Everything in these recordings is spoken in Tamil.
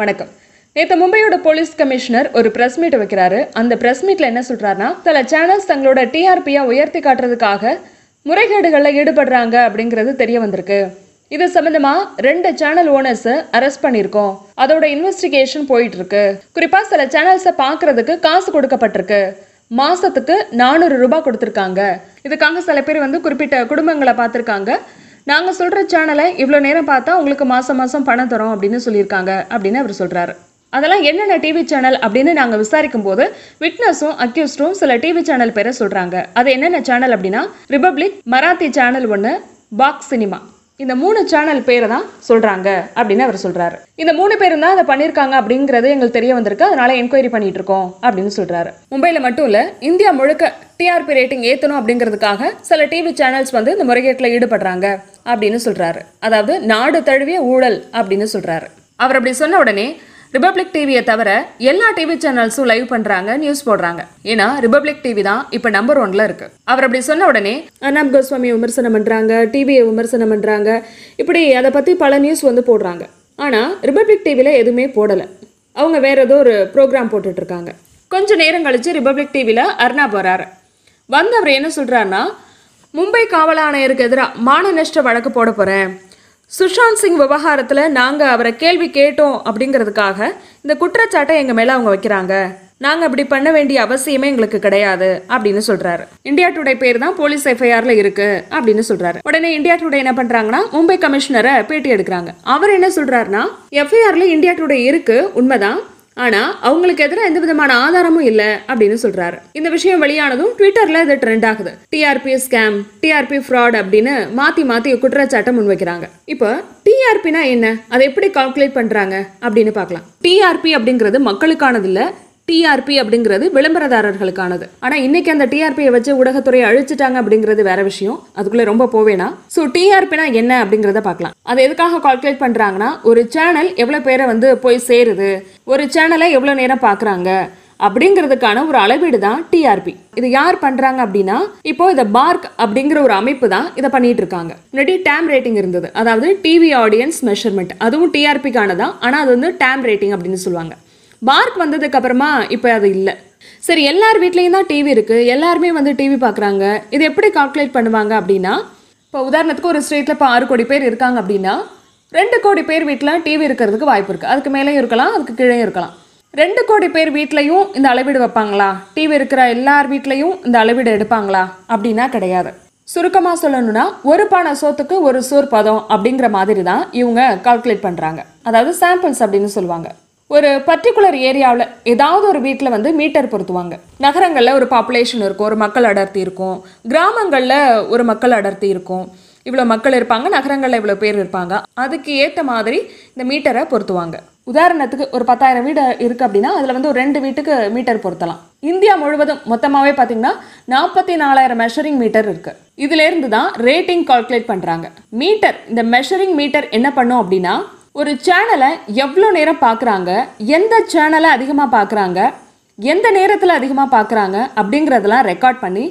வணக்கம். நேற்று மும்பையோட போலீஸ் கமிஷனர் ஒரு பிரஸ் மீட் வைக்கிறாரு. அந்த பிரஸ் மீட்ல என்ன சொல்றாருன்னா சில சேனல்ஸ் தங்களோட டிஆர்பியை உயர்த்தி காட்டுறதுக்காக முறைகேடுகளில் ஈடுபடுறாங்க அப்படிங்கிறது தெரிய வந்திருக்கு. இது சம்பந்தமா ரெண்டு சேனல் ஓனர்ஸை அரெஸ்ட் பண்ணியிருக்கோம். அதோட இன்வெஸ்டிகேஷன் போயிட்டு இருக்கு குறிப்பா சில சேனல்ஸை பார்க்கறதுக்கு காசு கொடுக்கப்பட்டிருக்கு. மாசத்துக்கு நானூறு ரூபாய் கொடுத்துருக்காங்க. இதுக்காக சில பேர் வந்து குறிப்பிட்ட குடும்பங்களை பார்த்துருக்காங்க. நாங்கள் சொல்கிற சேனலை இவ்வளோ நேரம் பார்த்தா உங்களுக்கு மாதம் மாதம் பணம் தரோம் அப்படின்னு சொல்லியிருக்காங்க அப்படின்னு அவர் சொல்கிறாரு அதெல்லாம் என்னென்ன டிவி சேனல் அப்படின்னு நாங்கள் விசாரிக்கும் போது விட்னஸும் அக்யூஸ்டும் சில டிவி சேனல் பேரை சொல்கிறாங்க அது என்னென்ன சேனல் அப்படின்னா ரிபப்ளிக் மராத்தி சேனல் ஒன்று பாக்ஸ் சினிமா இந்த மூணு சேனல் பேரை தான் சொல்கிறாங்க அப்படின்னு அவர் சொல்கிறாரு இந்த மூணு பேரும் தான் அதை பண்ணியிருக்காங்க அப்படிங்கிறது எங்களுக்கு தெரிய வந்திருக்கு. அதனால என்கொயரி பண்ணிட்டு இருக்கோம் அப்படின்னு சொல்கிறாரு மும்பையில் மட்டும் இல்லை இந்தியா முழுக்க டிஆர்பி ரேட்டிங் ஏற்றணும் அப்படிங்கிறதுக்காக சில டிவி சேனல்ஸ் வந்து இந்த முறைகேட்டில் ஈடுபடுறாங்க அப்படின்னு சொல்கிறாரு அதாவது நாடு தழுவிய ஊழல் அப்படின்னு சொல்கிறாரு அவர் அப்படி சொன்ன உடனே ரிபப்ளிக் டிவியை தவிர எல்லா டிவி சேனல்ஸும் லைவ் பண்றாங்க நியூஸ் போடுறாங்க. ஏன்னா ரிபப்ளிக் டிவி தான் இப்போ நம்பர் ஒன்ல இருக்கு. அவர் அப்படி சொன்ன உடனே அர்ணாப் கோஸ்வாமி விமர்சனம் பண்றாங்க டிவியை விமர்சனம் பண்றாங்க இப்படி அதை பத்தி பல நியூஸ் வந்து போடுறாங்க. ஆனா ரிபப்ளிக் டிவியில எதுவுமே போடல. அவங்க வேற ஏதோ ஒரு ப்ரோக்ராம் போட்டுட்டு இருக்காங்க. கொஞ்ச நேரம் கழிச்சு ரிபப்ளிக் டிவியில அர்ணாப் வராரு. வந்து அவர் என்ன சொல்றாருன்னா மும்பை காவல் ஆணையருக்கு எதிராக மான நஷ்ட வழக்கு போட போறேன். சுஷாந்த் சிங் விவகாரத்தில் நாங்கள் அவரை கேள்வி கேட்டோம் அப்படிங்கிறதுக்காக இந்த குற்றச்சாட்டை எங்கள் மேலே அவங்க வைக்கிறாங்க. நாங்கள் அப்படி பண்ண வேண்டிய அவசியமே எங்களுக்கு கிடையாது அப்படின்னு சொல்கிறாரு இந்தியா டுடே பேர் தான் போலீஸ் எஃப்ஐஆரில் இருக்கு அப்படின்னு சொல்கிறாரு உடனே இந்தியா டுடே என்ன பண்ணுறாங்கன்னா மும்பை கமிஷனரை பேட்டி எடுக்கிறாங்க. அவர் என்ன சொல்கிறாருன்னா எஃப்ஐஆரில் இந்தியா டுடே இருக்கு உண்மைதான். ஆனா அவங்களுக்கு எதிராக எந்த விதமான ஆதாரமும் இல்ல அப்படின்னு சொல்றாரு. இந்த விஷயம் வெளியானதும் ட்விட்டர்ல இது ட்ரெண்ட் ஆகுது. டிஆர்பி ஸ்கேம் டிஆர்பி ஃப்ராட் அப்படின்னு மாத்தி மாத்தி குற்றச்சாட்டை முன்வைக்கிறாங்க. இப்போ டிஆர்பினா என்ன? அதை எப்படி கால்குலேட் பண்றாங்க? அப்படின்னு பார்க்கலாம். டிஆர்பி அப்படிங்கிறது மக்களுக்கானது இல்லை டிஆர்பி அப்படிங்கிறது விளம்பரதாரர்களுக்கானது. ஆனா இன்னைக்கு அந்த டிஆர்பியை வச்சு ஊடகத்துறையை அழிச்சிட்டாங்க அப்படிங்கிறது வேற விஷயம். அதுக்குள்ள ரொம்ப போவேனா ஸோ டிஆர்பினா என்ன அப்படிங்கிறத பார்க்கலாம். அதை எதுக்காக கால்குலேட் பண்றாங்கன்னா ஒரு சேனல் எவ்வளவு பேரை வந்து போய் சேருது ஒரு சேனலை எவ்வளவு நேரம் பார்க்குறாங்க அப்படிங்கிறதுக்கான ஒரு அளவீடு தான் டிஆர்பி இது யார் பண்றாங்க அப்படின்னா இப்போ இதை பார்க் அப்படிங்கிற ஒரு அமைப்பு தான் இதை பண்ணிட்டு இருக்காங்க. முன்னாடி டேம் ரேட்டிங் இருந்தது. அதாவது டிவி ஆடியன்ஸ் மெஷர்மெண்ட் அதுவும் டிஆர்பிக்கானதான் ஆனா அது வந்து டேம் ரேட்டிங் அப்படின்னு சொல்லுவாங்க. பார்க் வந்ததுக்கு அப்புறமா இப்போ அது இல்லை. சரி எல்லார் வீட்லேயும் தான் டிவி இருக்குது எல்லாருமே வந்து டிவி பார்க்குறாங்க இது எப்படி கால்குலேட் பண்ணுவாங்க அப்படின்னா இப்போ உதாரணத்துக்கு ஒரு ஸ்ட்ரீட்டில் இப்போ ஆறு கோடி பேர் இருக்காங்க அப்படின்னா ரெண்டு கோடி பேர் வீட்டில் டிவி இருக்கிறதுக்கு வாய்ப்பு இருக்குது அதுக்கு மேலேயும் இருக்கலாம் அதுக்கு கீழே இருக்கலாம். ரெண்டு கோடி பேர் வீட்லேயும் இந்த அளவீடு வைப்பாங்களா? டிவி இருக்கிற எல்லார் வீட்லேயும் இந்த அளவீடு எடுப்பாங்களா? அப்படின்னா கிடையாது. சுருக்கமாக சொல்லணும்னா ஒரு பானை சோத்துக்கு ஒரு சோர் பதம் அப்படிங்கிற மாதிரி தான் இவங்க கால்குலேட் பண்ணுறாங்க அதாவது சாம்பிள்ஸ் அப்படின்னு சொல்லுவாங்க. ஒரு பர்டிகுலர் ஏரியாவில் ஏதாவது ஒரு வீட்டில் வந்து மீட்டர் பொருத்துவாங்க. நகரங்களில் ஒரு பாப்புலேஷன் இருக்கும் ஒரு மக்கள் அடர்த்தி இருக்கும். கிராமங்களில் ஒரு மக்கள் அடர்த்தி இருக்கும். இவ்வளோ மக்கள் இருப்பாங்க நகரங்களில் இவ்வளோ பேர் இருப்பாங்க. அதுக்கு ஏற்ற மாதிரி இந்த மீட்டரை பொருத்துவாங்க. உதாரணத்துக்கு ஒரு பத்தாயிரம் வீடு இருக்குது அப்படின்னா அதில் வந்து ஒரு ரெண்டு வீட்டுக்கு மீட்டர் பொருத்தலாம். இந்தியா முழுவதும் மொத்தமாகவே பார்த்தீங்கன்னா நாற்பத்தி நாலாயிரம் மெஷரிங் மீட்டர் இருக்குது இதுலேருந்து தான் ரேட்டிங் கால்குலேட் பண்ணுறாங்க மீட்டர் இந்த மெஷரிங் மீட்டர் என்ன பண்ணும் அப்படின்னா ஒரு சேனலை எவ்வளோ நேரம் பார்க்குறாங்க எந்த சேனலை அதிகமாக பார்க்குறாங்க எந்த நேரத்தில் அதிகமாக பார்க்குறாங்க அப்படிங்கிறதெல்லாம் ரெக்கார்ட் பண்ணி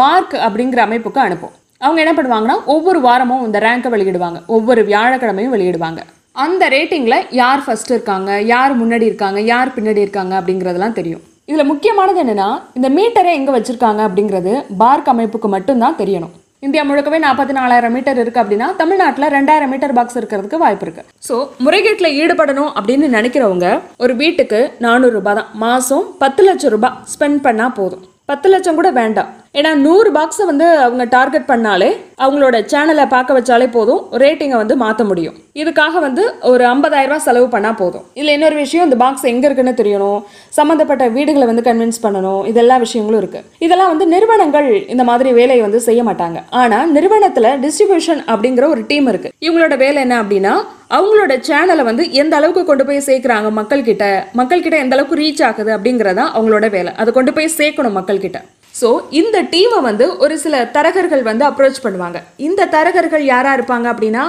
பார்க் அப்படிங்கிற அமைப்புக்கு அனுப்பும். அவங்க என்ன பண்ணுவாங்கன்னா ஒவ்வொரு வாரமும் இந்த ரேங்கை வெளியிடுவாங்க. ஒவ்வொரு வியாழக்கிழமையும் வெளியிடுவாங்க. அந்த ரேட்டிங்கில் யார் ஃபர்ஸ்ட் இருக்காங்க? யார் முன்னாடி இருக்காங்க? யார் பின்னாடி இருக்காங்க? அப்படிங்கிறதெல்லாம் தெரியும். இதில் முக்கியமானது என்னென்னா இந்த மீட்டரை எங்கே வச்சுருக்காங்க அப்படிங்கிறது பார்க் அமைப்புக்கு மட்டும்தான் தெரியணும். இந்தியா முழுக்கவே நாற்பத்தி நாலாயிரம் மீட்டர் இருக்கு அப்படின்னா தமிழ்நாட்டில் ரெண்டாயிரம் மீட்டர் பாக்ஸ் இருக்கிறதுக்கு வாய்ப்பு இருக்கு. ஸோ முறைகேட்டில் ஈடுபடணும் அப்படின்னு நினைக்கிறவங்க ஒரு வீட்டுக்கு நானூறு ரூபாய் தான். மாதம் பத்து லட்சம் ரூபாய் ஸ்பெண்ட் பண்ணால் போதும். பத்து லட்சம் கூட வேண்டாம். ஏன்னா நூறு பாக்ஸை வந்து அவங்க டார்கெட் பண்ணாலே அவங்களோட சேனலை பார்க்க வச்சாலே போதும் ரேட்டிங்கை வந்து மாற்ற முடியும். இதுக்காக வந்து ஒரு 50000 ரூபாய் செலவு பண்ணால் போதும். இதில் இன்னொரு விஷயம் இந்த பாக்ஸ் எங்கே இருக்குன்னு தெரியணும் சம்மந்தப்பட்ட வீடுகளை வந்து கன்வின்ஸ் பண்ணணும் இதெல்லா விஷயங்களும் இருக்குது இதெல்லாம் வந்து நிறுவனங்கள் இந்த மாதிரி வேலையை வந்து செய்ய மாட்டாங்க. ஆனால் நிறுவனத்தில் டிஸ்ட்ரிபியூஷன் அப்படிங்கிற ஒரு டீம் இருக்குது இவங்களோட வேலை என்ன அப்படின்னா அவங்களோட சேனலை வந்து எந்த அளவுக்கு கொண்டு போய் சேர்க்குறாங்க மக்கள்கிட்ட மக்கள்கிட்ட எந்த அளவுக்கு ரீச் ஆகுது அப்படிங்கிறதா அவங்களோட வேலை. அதை கொண்டு போய் சேர்க்கணும் மக்கள்கிட்ட. ஸோ இந்த டீமை வந்து ஒரு சில தரகர்கள் வந்து அப்ரோச் பண்ணுவாங்க. இந்த தரகர்கள் யாராக இருப்பாங்க அப்படின்னா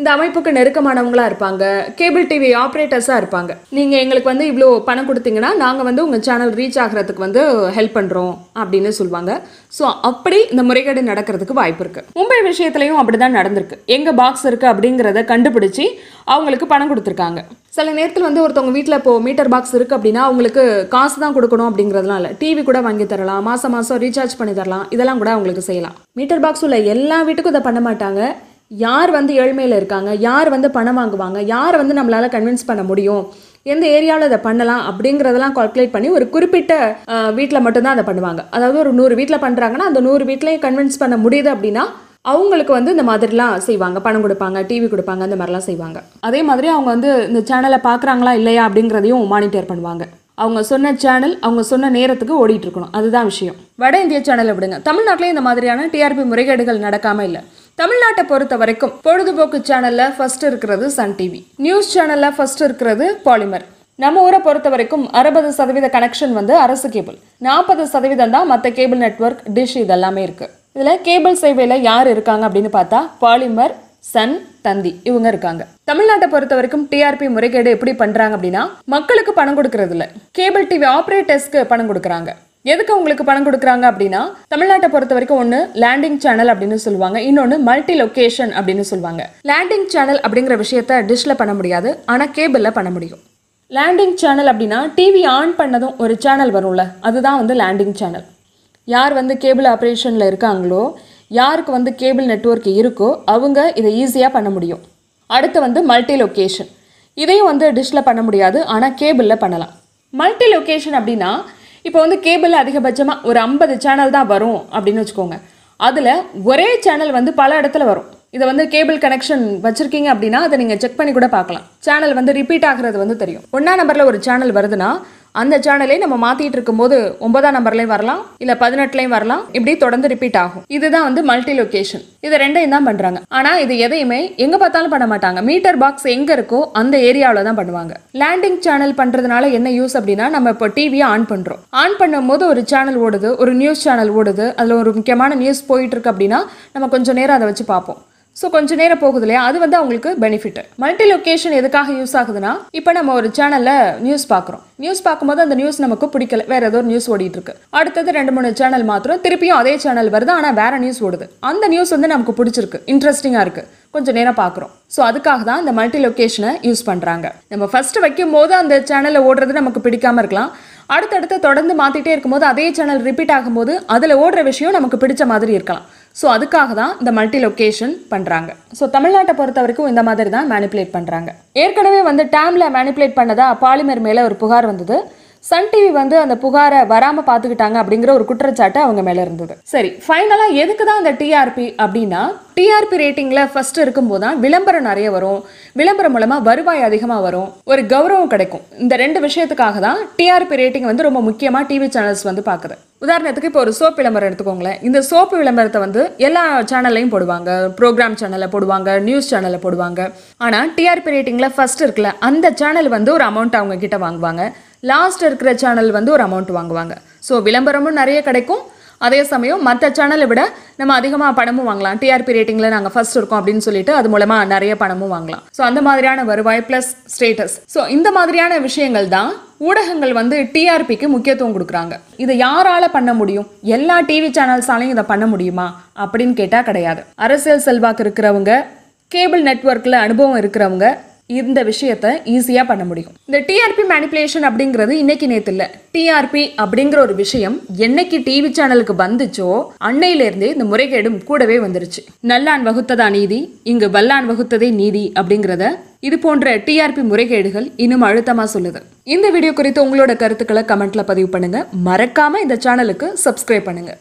இந்த அமைப்புக்கு நெருக்கமானவங்களா இருப்பாங்க. கேபிள் டிவி ஆப்ரேட்டர்ஸாக இருப்பாங்க. நீங்கள் எங்களுக்கு வந்து இவ்வளோ பணம் கொடுத்தீங்கன்னா நாங்கள் வந்து உங்கள் சேனல் ரீச் ஆகிறதுக்கு வந்து ஹெல்ப் பண்ணுறோம் அப்படின்னு சொல்லுவாங்க ஸோ அப்படி இந்த முறைகேடு நடக்கிறதுக்கு வாய்ப்பு இருக்குது மும்பை விஷயத்துலையும் அப்படி தான் நடந்திருக்கு. எங்கே பாக்ஸ் இருக்குது அப்படிங்கிறத கண்டுபிடிச்சி அவங்களுக்கு பணம் கொடுத்துருக்காங்க. சில நேரத்தில் வந்து ஒருத்தவங்க வீட்டில் இப்போ மீட்டர் பாக்ஸ் இருக்குது அப்படின்னா அவங்களுக்கு காசு தான் கொடுக்கணும் அப்படிங்கிறதுலாம் இல்லை. டிவி கூட வாங்கி தரலாம். மாதம் மாதம் ரீசார்ஜ் பண்ணி தரலாம். இதெல்லாம் கூட அவங்களுக்கு செய்யலாம். மீட்டர் பாக்ஸ் உள்ள எல்லா வீட்டுக்கும் இதை பண்ண மாட்டாங்க. யார் வந்து ஏழ்மையில் இருக்காங்க? யார் வந்து பணம் வாங்குவாங்க? யார் வந்து நம்மளால் கன்வின்ஸ் பண்ண முடியும்? எந்த ஏரியாவில் அதை பண்ணலாம்? அப்படிங்கிறதெல்லாம் கால்குலேட் பண்ணி ஒரு குறிப்பிட்ட வீட்டில் மட்டும்தான் அதை பண்ணுவாங்க. அதாவது ஒரு நூறு வீட்டில் பண்ணுறாங்கன்னா அந்த நூறு வீட்லையும் கன்வின்ஸ் பண்ண முடியுது அப்படின்னா அவங்களுக்கு வந்து இந்த மாதிரிலாம் செய்வாங்க. பணம் கொடுப்பாங்க டிவி கொடுப்பாங்க அந்த மாதிரிலாம் செய்வாங்க. அதே மாதிரி அவங்க வந்து இந்த சேனலை பார்க்குறாங்களா இல்லையா அப்படிங்கிறதையும் மானிட்டர் பண்ணுவாங்க. அவங்க சொன்ன சேனல் அவங்க சொன்ன நேரத்துக்கு ஓடிட்டு இருக்கணும். அதுதான் விஷயம். வட இந்திய சேனலை விடுங்க. தமிழ்நாட்டிலே இந்த மாதிரியான டிஆர்பி முறைகேடுகள் நடக்காமல் இல்லை. தமிழ்நாட்டை பொறுத்த வரைக்கும் பொழுதுபோக்கு சேனல்ல ஃபர்ஸ்ட் இருக்கிறது சன் டிவி நியூஸ் சேனல்ல ஃபர்ஸ்ட் இருக்கிறது பாலிமர் நம்ம ஊரை பொறுத்த வரைக்கும் அறுபது சதவீத கனெக்ஷன் வந்து அரசு கேபிள் நாற்பது சதவீதம் தான் மற்ற கேபிள் நெட்வொர்க் டிஷ் இதெல்லாமே இருக்கு. இதுல கேபிள் சேவையில யார் இருக்காங்க அப்படின்னு பார்த்தா பாலிமர் சன் தந்தி இவங்க இருக்காங்க. தமிழ்நாட்டை பொறுத்த வரைக்கும் டிஆர்பி முறைகேடு எப்படி பண்றாங்க அப்படின்னா மக்களுக்கு பணம் கொடுக்கறது இல்லை கேபிள் டிவி ஆப்ரேட்டர்ஸ்க்கு பணம் கொடுக்குறாங்க. எதுக்கு உங்களுக்கு பணம் கொடுக்குறாங்க அப்படின்னா தமிழ்நாட்டை பொறுத்த வரைக்கும் ஒன்று லேண்டிங் சேனல் அப்படின்னு சொல்லுவாங்க. இன்னொன்று மல்டி லொக்கேஷன் அப்படின்னு சொல்லுவாங்க. லேண்டிங் சேனல் அப்படிங்கிற விஷயத்த டிஷ்ல பண்ண முடியாது. ஆனால் கேபிளில் பண்ண முடியும். லேண்டிங் சேனல் அப்படின்னா டிவி ஆன் பண்ணதும் ஒரு சேனல் வரும்ல. அதுதான் வந்து லேண்டிங் சேனல் யார் வந்து கேபிள் ஆப்ரேஷனில் இருக்காங்களோ யாருக்கு வந்து கேபிள் நெட்வொர்க் இருக்கோ அவங்க இதை ஈஸியாக பண்ண முடியும். அடுத்து வந்து மல்டி லொக்கேஷன் இதையும் வந்து டிஷ்ல பண்ண முடியாது ஆனால் கேபிளில் பண்ணலாம். மல்டி லொக்கேஷன் அப்படின்னா இப்போ வந்து கேபிள் அதிகபட்சமாக ஒரு ஐம்பது சேனல் தான் வரும் அப்படின்னு வச்சுக்கோங்க. அதில் ஒரே சேனல் வந்து பல இடத்துல வரும். இதை வந்து கேபிள் கனெக்ஷன் வச்சுருக்கீங்க அப்படின்னா அதை நீங்கள் செக் பண்ணி கூட பார்க்கலாம். சேனல் வந்து ரிப்பீட் ஆகிறது வந்து தெரியும். ஒன்றா நம்பரில் ஒரு சேனல் வருதுன்னா அந்த சேனலை நம்ம மாற்றிட்டு இருக்கும்போது ஒன்பதாம் நம்பர்லேயும் வரலாம். இல்லை பதினெட்டுலையும் வரலாம். இப்படி தொடர்ந்து ரிப்பீட் ஆகும். இதுதான் வந்து மல்டி லொகேஷன் இது ரெண்டையும் தான் பண்ணுறாங்க ஆனால் இது எதையுமே எங்கே பார்த்தாலும் பண்ண மாட்டாங்க. மீட்டர் பாக்ஸ் எங்கே இருக்கோ அந்த ஏரியாவில் தான் பண்ணுவாங்க. லேண்டிங் சேனல் பண்ணுறதுனால என்ன யூஸ் அப்படின்னா நம்ம இப்போ டிவியை ஆன் பண்ணுறோம் ஆன் பண்ணும்போது ஒரு சேனல் ஓடுது ஒரு நியூஸ் சேனல் ஓடுது அதில் ஒரு முக்கியமான நியூஸ் போயிட்டு இருக்கு அப்படின்னா நம்ம கொஞ்சம் நேரம் அதை வச்சு பார்ப்போம். ஸோ கொஞ்சம் நேரம் போகுது இல்லையா? அது வந்து அவங்களுக்கு பெனிஃபிட் மல்டி லொக்கேஷன் எதுக்காக யூஸ் ஆகுதுன்னா இப்போ நம்ம ஒரு சேனலில் நியூஸ் பார்க்குறோம். நியூஸ் பார்க்கும்போது அந்த நியூஸ் நமக்கு பிடிக்கல. வேற ஏதோ ஒரு நியூஸ் ஓடிட்டு இருக்கு. அடுத்தது ரெண்டு மூணு சேனல் மாத்திரம் திருப்பியும் அதே சேனல் வருது ஆனால் வேற நியூஸ் ஓடுது. அந்த நியூஸ் வந்து நமக்கு பிடிச்சிருக்கு. இன்ட்ரெஸ்டிங்காக இருக்கு. கொஞ்சம் நேரம் பார்க்குறோம். ஸோ அதுக்காக தான் இந்த மல்டி லொக்கேஷனை யூஸ் பண்ணுறாங்க நம்ம ஃபர்ஸ்ட் வைக்கும் போது அந்த சேனலில் ஓடுறது நமக்கு பிடிக்காம இருக்கலாம். அடுத்தடுத்து தொடர்ந்து மாற்றிட்டே இருக்கும்போது அதே சேனல் ரிப்பீட் ஆகும்போது அதில் ஓடுற விஷயம் நமக்கு பிடிச்ச மாதிரி இருக்கலாம். ஸோ அதுக்காக தான் இந்த மல்டி லொக்கேஷன் பண்ணுறாங்க ஸோ தமிழ்நாட்டை பொறுத்த வரைக்கும் இந்த மாதிரி தான் மேனிப்புலேட் பண்ணுறாங்க ஏற்கனவே வந்து டேம்ல மேனிப்புலேட் பண்ணதா பாலிமர் மேலே ஒரு புகார் வந்தது. சன் டிவி வந்து அந்த புகாரை வராமல் பார்த்துக்கிட்டாங்க அப்படிங்கிற ஒரு குற்றச்சாட்டு அவங்க மேலே இருந்தது. சரி ஃபைனலாக எதுக்கு தான் அந்த டிஆர்பி அப்படின்னா டிஆர்பி ரேட்டிங்கில் ஃபர்ஸ்ட் இருக்கும்போது தான் விளம்பரம் நிறைய வரும். விளம்பரம் மூலமாக வருவாய் அதிகமாக வரும். ஒரு கௌரவம் கிடைக்கும். இந்த ரெண்டு விஷயத்துக்காக தான் டிஆர்பி ரேட்டிங் வந்து ரொம்ப முக்கியமாக டிவி சேனல்ஸ் வந்து பார்க்குது உதாரணத்துக்கு இப்போ ஒரு சோப் விளம்பரம் எடுத்துக்கோங்களேன். இந்த சோப்பு விளம்பரத்தை வந்து எல்லா சேனல்லையும் போடுவாங்க. ப்ரோக்ராம் சேனலில் போடுவாங்க நியூஸ் சேனலில் போடுவாங்க. ஆனால் டிஆர்பி ரேட்டிங்கில் ஃபர்ஸ்ட் இருக்குல்ல அந்த சேனல் வந்து ஒரு அமௌண்ட் அவங்க கிட்ட வாங்குவாங்க. லாஸ்ட் இருக்கிற சேனல் வந்து ஒரு அமௌண்ட் வாங்குவாங்க. ஸோ விளம்பரமும் நிறைய கிடைக்கும். அதே சமயம் மற்ற சேனலை விட நம்ம அதிகமாக பணமும் வாங்கலாம். டிஆர்பி ரேட்டிங்கில் நாங்கள் ஃபர்ஸ்ட் இருக்கோம் அப்படின்னு சொல்லிட்டு அது மூலமாக நிறைய பணமும் வாங்கலாம். ஸோ அந்த மாதிரியான வருவாய் ப்ளஸ் ஸ்டேட்டஸ் ஸோ இந்த மாதிரியான விஷயங்கள் தான் ஊடகங்கள் வந்து டிஆர்பிக்கு முக்கியத்துவம் கொடுக்குறாங்க. இதை யாரால பண்ண முடியும்? எல்லா டிவி சேனல்ஸாலையும் இதை பண்ண முடியுமா? அப்படின்னு கேட்டால் கிடையாது. அரசியல் செல்வாக்கு இருக்கிறவங்க கேபிள் நெட்வொர்க்கில் அனுபவம் இருக்கிறவங்க இந்த விஷயத்த ஈஸியாக பண்ண முடியும். இந்த டிஆர்பி மேனிப்புலேஷன் அப்படிங்கிறது இன்னைக்கு நேற்று இல்லை. டிஆர்பி அப்படிங்கிற ஒரு விஷயம் என்னைக்கு டிவி சேனலுக்கு வந்துச்சோ அன்னையிலேருந்தே இந்த முறைகேடும் கூடவே வந்துருச்சு. நல்லான் வகுத்ததா நீதி இங்கு வல்லான் வகுத்ததே நீதி அப்படிங்கிறத இது போன்ற டிஆர்பி முறைகேடுகள் இன்னும் அழுத்தமாக சொல்லுது. இந்த வீடியோ குறித்து உங்களோட கருத்துக்களை கமெண்ட்ல பதிவு பண்ணுங்க. மறக்காம இந்த சேனலுக்கு சப்ஸ்கிரைப் பண்ணுங்க.